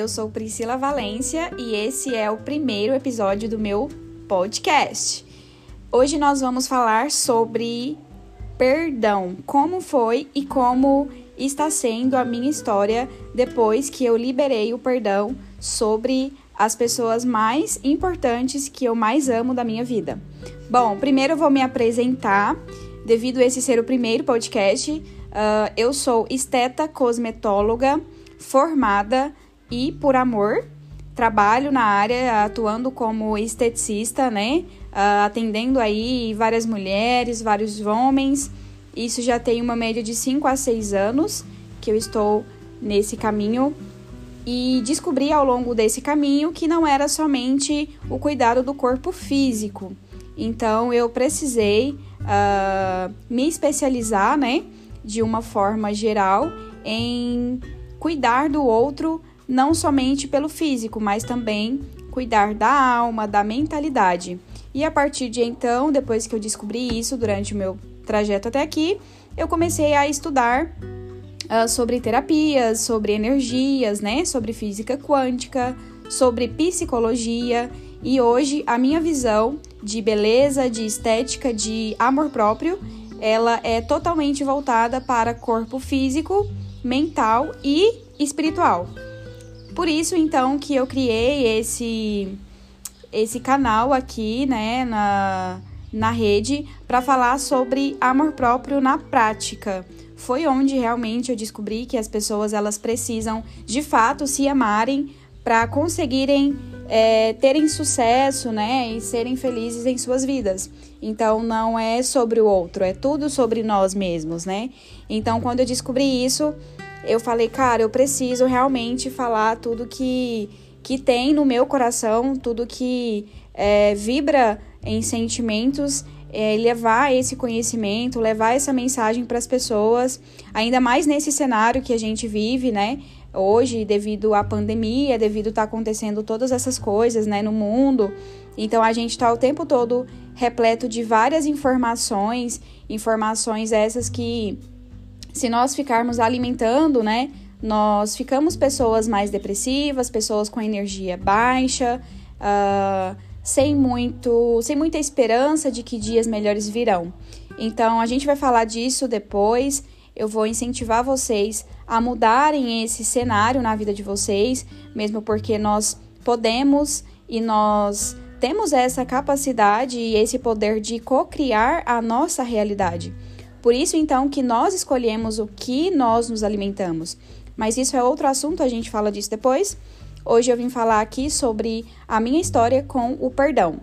eu sou Priscila Valência e esse é o primeiro episódio do meu podcast. Hoje nós vamos falar sobre perdão, como foi e como está sendo a minha história depois que eu liberei o perdão sobre as pessoas mais importantes que eu mais amo da minha vida. Bom, primeiro eu vou me apresentar, devido a esse ser o primeiro podcast. Uh, eu sou esteta cosmetóloga formada e por amor. Trabalho na área atuando como esteticista, né? Uh, atendendo aí várias mulheres, vários homens. Isso já tem uma média de 5 a 6 anos que eu estou nesse caminho e descobri ao longo desse caminho que não era somente o cuidado do corpo físico. Então eu precisei uh, me especializar, né, de uma forma geral, em cuidar do outro não somente pelo físico, mas também cuidar da alma, da mentalidade. E a partir de então, depois que eu descobri isso durante o meu trajeto até aqui, eu comecei a estudar uh, sobre terapias, sobre energias, né? Sobre física quântica, sobre psicologia. E hoje a minha visão de beleza, de estética, de amor próprio, ela é totalmente voltada para corpo físico, mental e espiritual. Por isso então que eu criei esse esse canal aqui, né, na na rede para falar sobre amor próprio na prática. Foi onde realmente eu descobri que as pessoas elas precisam de fato se amarem para conseguirem é, terem sucesso, né, e serem felizes em suas vidas. Então não é sobre o outro, é tudo sobre nós mesmos, né? Então quando eu descobri isso, eu falei, cara, eu preciso realmente falar tudo que que tem no meu coração, tudo que é, vibra em sentimentos, é, levar esse conhecimento, levar essa mensagem para as pessoas, ainda mais nesse cenário que a gente vive, né? Hoje, devido à pandemia, devido estar tá acontecendo todas essas coisas, né, no mundo. Então, a gente está o tempo todo repleto de várias informações, informações essas que, se nós ficarmos alimentando, né, nós ficamos pessoas mais depressivas, pessoas com energia baixa, uh, sem muito, sem muita esperança de que dias melhores virão. Então a gente vai falar disso depois. Eu vou incentivar vocês a mudarem esse cenário na vida de vocês, mesmo porque nós podemos e nós temos essa capacidade e esse poder de co-criar a nossa realidade. Por isso, então, que nós escolhemos o que nós nos alimentamos. Mas isso é outro assunto, a gente fala disso depois. Hoje eu vim falar aqui sobre a minha história com o perdão.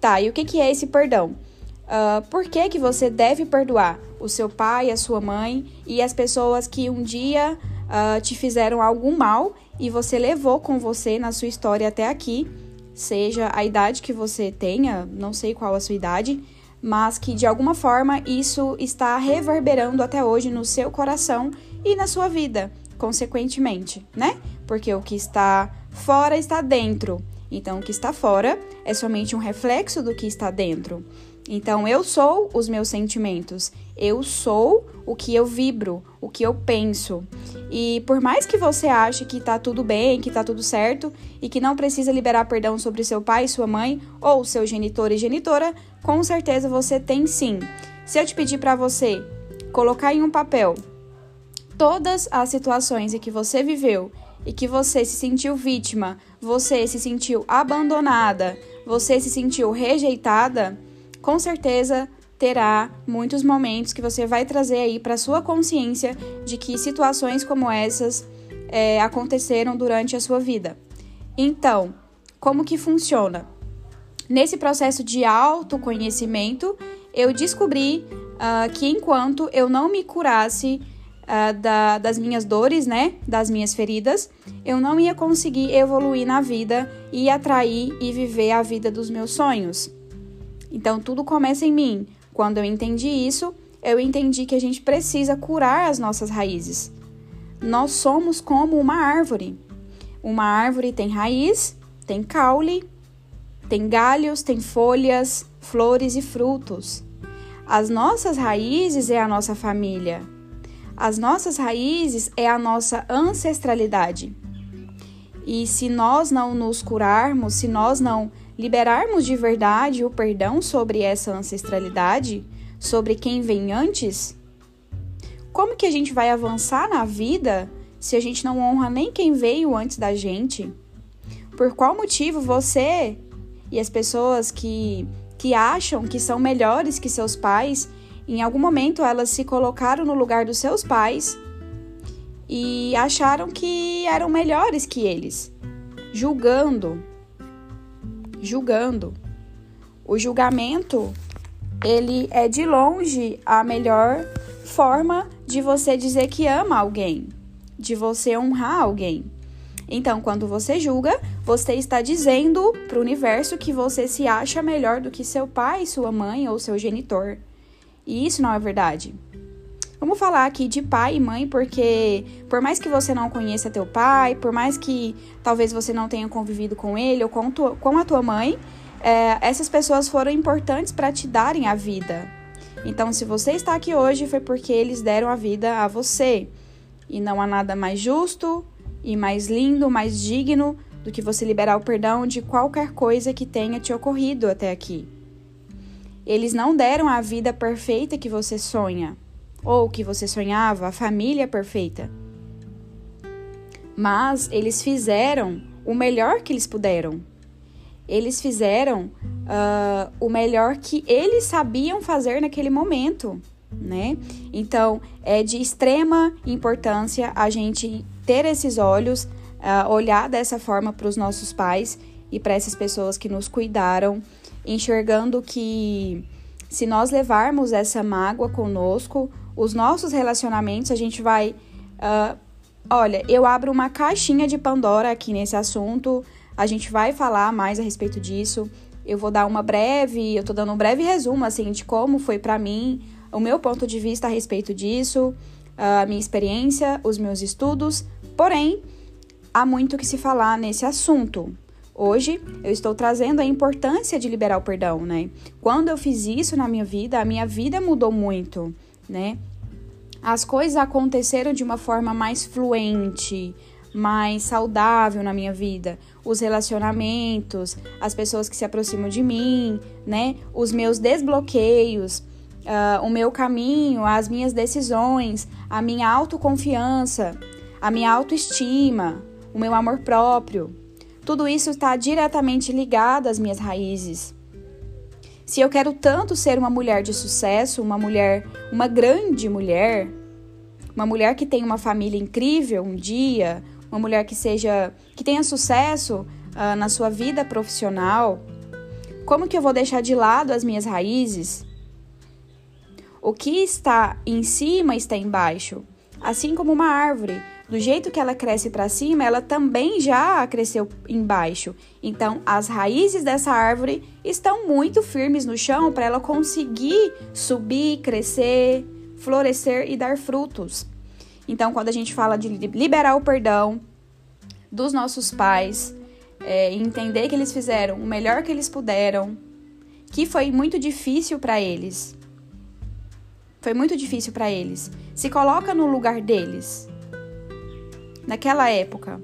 Tá, e o que, que é esse perdão? Uh, por que, que você deve perdoar o seu pai, a sua mãe e as pessoas que um dia uh, te fizeram algum mal e você levou com você na sua história até aqui, seja a idade que você tenha, não sei qual a sua idade, mas que de alguma forma isso está reverberando até hoje no seu coração e na sua vida, consequentemente, né? porque o que está fora está dentro. Então, o que está fora é somente um reflexo do que está dentro. Então, eu sou os meus sentimentos, eu sou o que eu vibro, o que eu penso. E por mais que você ache que tá tudo bem, que tá tudo certo e que não precisa liberar perdão sobre seu pai, sua mãe ou seu genitor e genitora, com certeza você tem sim. Se eu te pedir para você colocar em um papel todas as situações em que você viveu e que você se sentiu vítima, você se sentiu abandonada, você se sentiu rejeitada, com certeza terá muitos momentos que você vai trazer aí para sua consciência de que situações como essas é, aconteceram durante a sua vida. Então, como que funciona? Nesse processo de autoconhecimento, eu descobri uh, que enquanto eu não me curasse uh, da, das minhas dores, né? Das minhas feridas, eu não ia conseguir evoluir na vida e atrair e viver a vida dos meus sonhos. Então tudo começa em mim. Quando eu entendi isso, eu entendi que a gente precisa curar as nossas raízes. Nós somos como uma árvore. Uma árvore tem raiz, tem caule, tem galhos, tem folhas, flores e frutos. As nossas raízes é a nossa família. As nossas raízes é a nossa ancestralidade. E se nós não nos curarmos, se nós não liberarmos de verdade o perdão sobre essa ancestralidade, sobre quem vem antes, como que a gente vai avançar na vida se a gente não honra nem quem veio antes da gente? Por qual motivo você e as pessoas que, que acham que são melhores que seus pais, em algum momento elas se colocaram no lugar dos seus pais e acharam que eram melhores que eles, julgando, julgando. O julgamento, ele é de longe a melhor forma de você dizer que ama alguém, de você honrar alguém. Então, quando você julga, você está dizendo para o universo que você se acha melhor do que seu pai, sua mãe ou seu genitor. E isso não é verdade. Vamos falar aqui de pai e mãe, porque por mais que você não conheça teu pai, por mais que talvez você não tenha convivido com ele ou com, tu, com a tua mãe, é, essas pessoas foram importantes para te darem a vida. Então, se você está aqui hoje, foi porque eles deram a vida a você. E não há nada mais justo e mais lindo, mais digno do que você liberar o perdão de qualquer coisa que tenha te ocorrido até aqui. Eles não deram a vida perfeita que você sonha, ou que você sonhava, a família perfeita. Mas eles fizeram o melhor que eles puderam. Eles fizeram uh, o melhor que eles sabiam fazer naquele momento, né? Então é de extrema importância a gente ter esses olhos, uh, olhar dessa forma para os nossos pais e para essas pessoas que nos cuidaram, enxergando que se nós levarmos essa mágoa conosco, os nossos relacionamentos, a gente vai. Uh, olha, eu abro uma caixinha de Pandora aqui nesse assunto. A gente vai falar mais a respeito disso. Eu vou dar uma breve, eu tô dando um breve resumo assim de como foi para mim, o meu ponto de vista a respeito disso, a minha experiência, os meus estudos. Porém, há muito que se falar nesse assunto. Hoje eu estou trazendo a importância de liberar o perdão, né? Quando eu fiz isso na minha vida, a minha vida mudou muito né? As coisas aconteceram de uma forma mais fluente, mais saudável na minha vida. Os relacionamentos, as pessoas que se aproximam de mim, né? Os meus desbloqueios, uh, o meu caminho, as minhas decisões, a minha autoconfiança, a minha autoestima, o meu amor próprio. Tudo isso está diretamente ligado às minhas raízes. Se eu quero tanto ser uma mulher de sucesso, uma mulher, uma grande mulher, uma mulher que tenha uma família incrível um dia, uma mulher que seja que tenha sucesso uh, na sua vida profissional, como que eu vou deixar de lado as minhas raízes? O que está em cima está embaixo, assim como uma árvore do jeito que ela cresce para cima, ela também já cresceu embaixo. Então, as raízes dessa árvore estão muito firmes no chão para ela conseguir subir, crescer, florescer e dar frutos. Então, quando a gente fala de liberar o perdão dos nossos pais, é, entender que eles fizeram o melhor que eles puderam, que foi muito difícil para eles. Foi muito difícil para eles. Se coloca no lugar deles naquela época.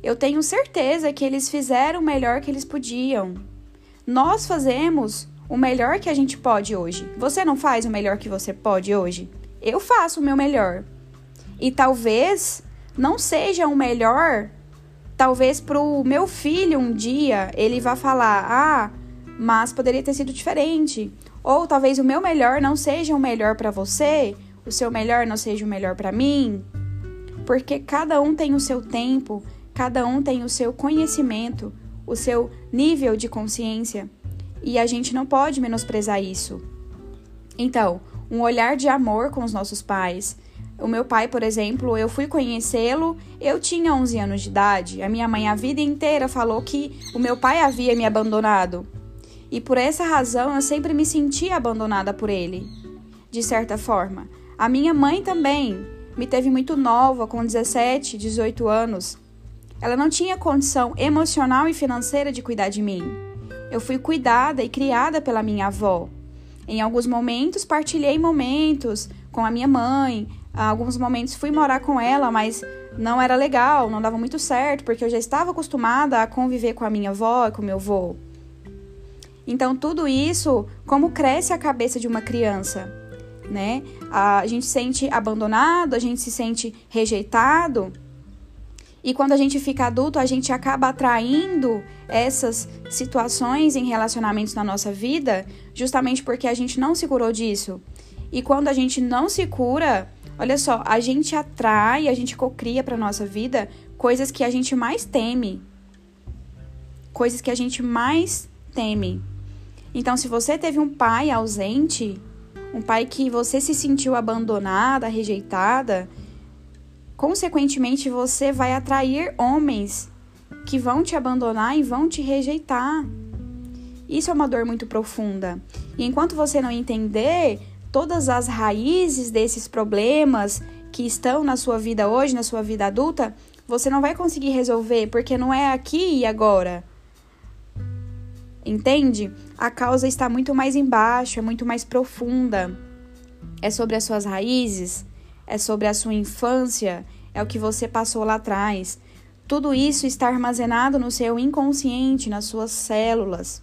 Eu tenho certeza que eles fizeram o melhor que eles podiam. Nós fazemos o melhor que a gente pode hoje. Você não faz o melhor que você pode hoje? Eu faço o meu melhor. E talvez não seja o melhor, talvez para o meu filho um dia ele vá falar: ah, mas poderia ter sido diferente. Ou talvez o meu melhor não seja o melhor para você, o seu melhor não seja o melhor para mim porque cada um tem o seu tempo, cada um tem o seu conhecimento, o seu nível de consciência, e a gente não pode menosprezar isso. Então, um olhar de amor com os nossos pais. O meu pai, por exemplo, eu fui conhecê-lo, eu tinha 11 anos de idade. A minha mãe a vida inteira falou que o meu pai havia me abandonado. E por essa razão eu sempre me senti abandonada por ele, de certa forma. A minha mãe também me teve muito nova, com 17, 18 anos. Ela não tinha condição emocional e financeira de cuidar de mim. Eu fui cuidada e criada pela minha avó. Em alguns momentos, partilhei momentos com a minha mãe, alguns momentos fui morar com ela, mas não era legal, não dava muito certo, porque eu já estava acostumada a conviver com a minha avó e com meu avô. Então, tudo isso, como cresce a cabeça de uma criança, né? A gente se sente abandonado, a gente se sente rejeitado. E quando a gente fica adulto, a gente acaba atraindo essas situações em relacionamentos na nossa vida, justamente porque a gente não se curou disso. E quando a gente não se cura, olha só, a gente atrai, a gente cocria para nossa vida coisas que a gente mais teme. Coisas que a gente mais teme. Então, se você teve um pai ausente, um pai que você se sentiu abandonada, rejeitada, consequentemente você vai atrair homens que vão te abandonar e vão te rejeitar. Isso é uma dor muito profunda. E enquanto você não entender todas as raízes desses problemas que estão na sua vida hoje, na sua vida adulta, você não vai conseguir resolver, porque não é aqui e agora. Entende? A causa está muito mais embaixo, é muito mais profunda. É sobre as suas raízes, é sobre a sua infância, é o que você passou lá atrás. Tudo isso está armazenado no seu inconsciente, nas suas células.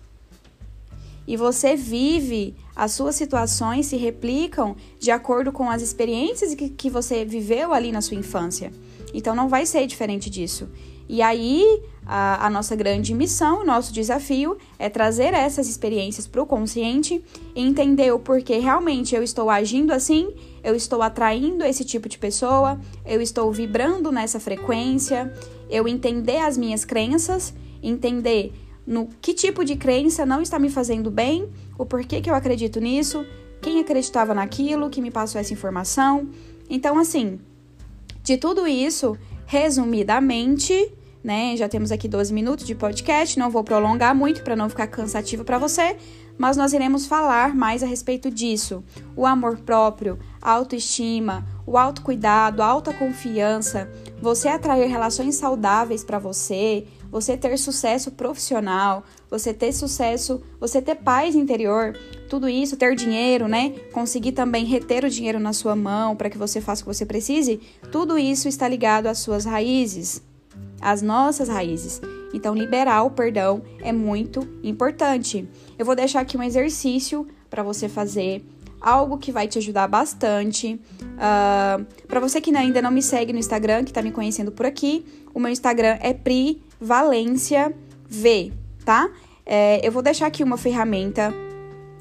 E você vive, as suas situações se replicam de acordo com as experiências que, que você viveu ali na sua infância. Então não vai ser diferente disso. E aí, a, a nossa grande missão, o nosso desafio é trazer essas experiências para o consciente e entender o porquê realmente eu estou agindo assim, eu estou atraindo esse tipo de pessoa, eu estou vibrando nessa frequência, eu entender as minhas crenças, entender no que tipo de crença não está me fazendo bem, o porquê que eu acredito nisso, quem acreditava naquilo, que me passou essa informação. Então, assim, de tudo isso, resumidamente, né? Já temos aqui 12 minutos de podcast, não vou prolongar muito para não ficar cansativo para você, mas nós iremos falar mais a respeito disso. O amor próprio, a autoestima, o autocuidado, a autoconfiança, você atrair relações saudáveis para você, você ter sucesso profissional, você ter sucesso, você ter paz interior, tudo isso, ter dinheiro, né? Conseguir também reter o dinheiro na sua mão para que você faça o que você precise, tudo isso está ligado às suas raízes as nossas raízes. Então, liberar o perdão é muito importante. Eu vou deixar aqui um exercício para você fazer, algo que vai te ajudar bastante. Uh, ah, para você que ainda não me segue no Instagram, que está me conhecendo por aqui, o meu Instagram é Pri Valência V, tá? É, eu vou deixar aqui uma ferramenta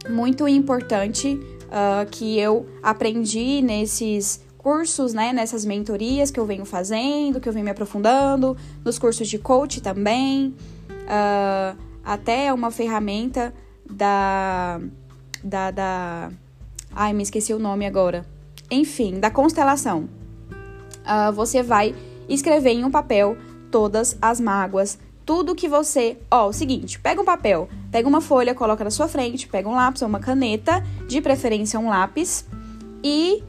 muito importante uh, que eu aprendi nesses cursos, né, nessas mentorias que eu venho fazendo, que eu venho me aprofundando, nos cursos de coach também, uh, até uma ferramenta da, da, da, ai, me esqueci o nome agora, enfim, da constelação. Uh, você vai escrever em um papel todas as mágoas, tudo que você. Ó, o seguinte: pega um papel, pega uma folha, coloca na sua frente, pega um lápis ou uma caneta, de preferência um lápis, e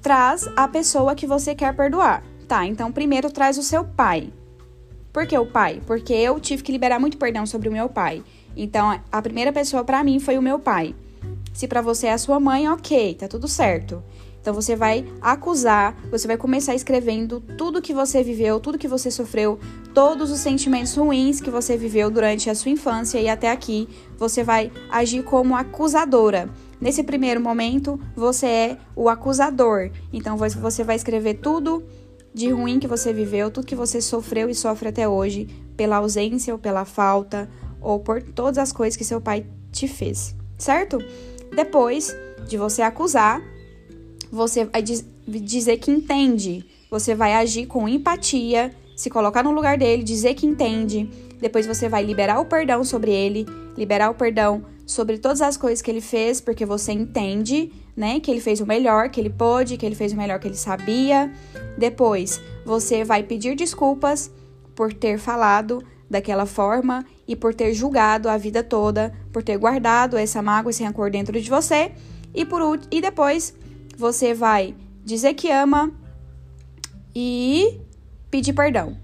traz a pessoa que você quer perdoar. Tá, então primeiro traz o seu pai. Por que o pai? Porque eu tive que liberar muito perdão sobre o meu pai. Então, a primeira pessoa para mim foi o meu pai. Se para você é a sua mãe, ok, tá tudo certo. Então você vai acusar, você vai começar escrevendo tudo que você viveu, tudo que você sofreu, todos os sentimentos ruins que você viveu durante a sua infância e até aqui. Você vai agir como acusadora. Nesse primeiro momento, você é o acusador. Então você vai escrever tudo de ruim que você viveu, tudo que você sofreu e sofre até hoje, pela ausência ou pela falta, ou por todas as coisas que seu pai te fez, certo? Depois de você acusar, você vai dizer que entende. Você vai agir com empatia, se colocar no lugar dele, dizer que entende. Depois você vai liberar o perdão sobre ele, liberar o perdão sobre todas as coisas que ele fez, porque você entende, né, que ele fez o melhor que ele pôde, que ele fez o melhor que ele sabia. Depois, você vai pedir desculpas por ter falado daquela forma e por ter julgado a vida toda, por ter guardado essa mágoa, esse rancor dentro de você. E por e depois você vai dizer que ama e pedir perdão.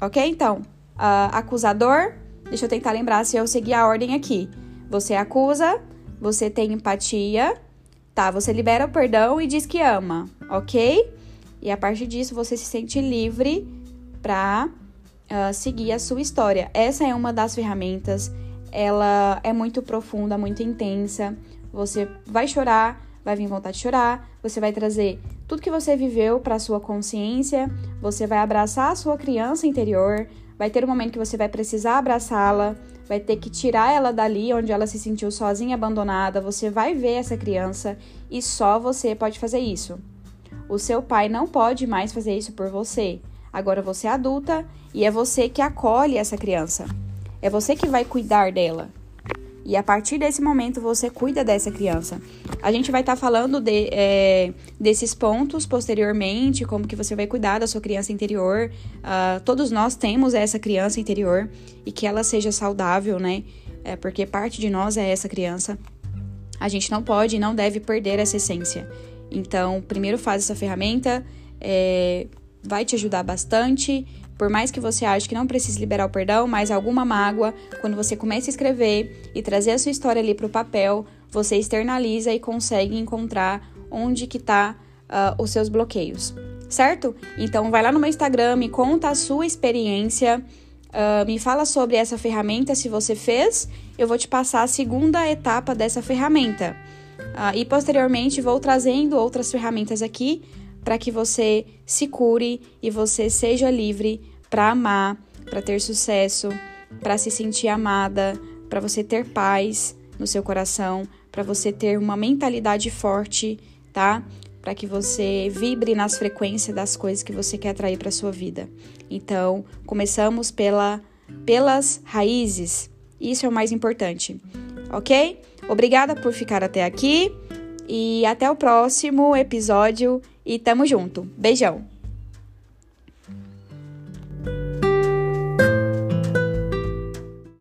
OK? Então, uh, acusador, deixa eu tentar lembrar se eu seguir a ordem aqui. Você acusa, você tem empatia, Tá, você libera o perdão e diz que ama, ok? E a partir disso você se sente livre para uh, seguir a sua história. Essa é uma das ferramentas. Ela é muito profunda, muito intensa. Você vai chorar, vai vir vontade de chorar. Você vai trazer tudo que você viveu para sua consciência. Você vai abraçar a sua criança interior. Vai ter um momento que você vai precisar abraçá-la, vai ter que tirar ela dali onde ela se sentiu sozinha, abandonada. Você vai ver essa criança e só você pode fazer isso. O seu pai não pode mais fazer isso por você. Agora você é adulta e é você que acolhe essa criança. É você que vai cuidar dela. E a partir desse momento você cuida dessa criança. A gente vai estar tá falando de, é, desses pontos posteriormente, como que você vai cuidar da sua criança interior. Uh, todos nós temos essa criança interior e que ela seja saudável, né? É, porque parte de nós é essa criança. A gente não pode e não deve perder essa essência. Então, primeiro faz essa ferramenta, é, vai te ajudar bastante. Por mais que você ache que não precise liberar o perdão, mas alguma mágoa, quando você começa a escrever e trazer a sua história ali para o papel, você externaliza e consegue encontrar onde que tá uh, os seus bloqueios, certo? Então vai lá no meu Instagram, me conta a sua experiência, uh, me fala sobre essa ferramenta se você fez, eu vou te passar a segunda etapa dessa ferramenta. Uh, e posteriormente vou trazendo outras ferramentas aqui para que você se cure e você seja livre para amar, para ter sucesso, para se sentir amada, para você ter paz no seu coração, para você ter uma mentalidade forte, tá? Para que você vibre nas frequências das coisas que você quer atrair para sua vida. Então, começamos pela pelas raízes. Isso é o mais importante. OK? Obrigada por ficar até aqui e até o próximo episódio e tamo junto. Beijão!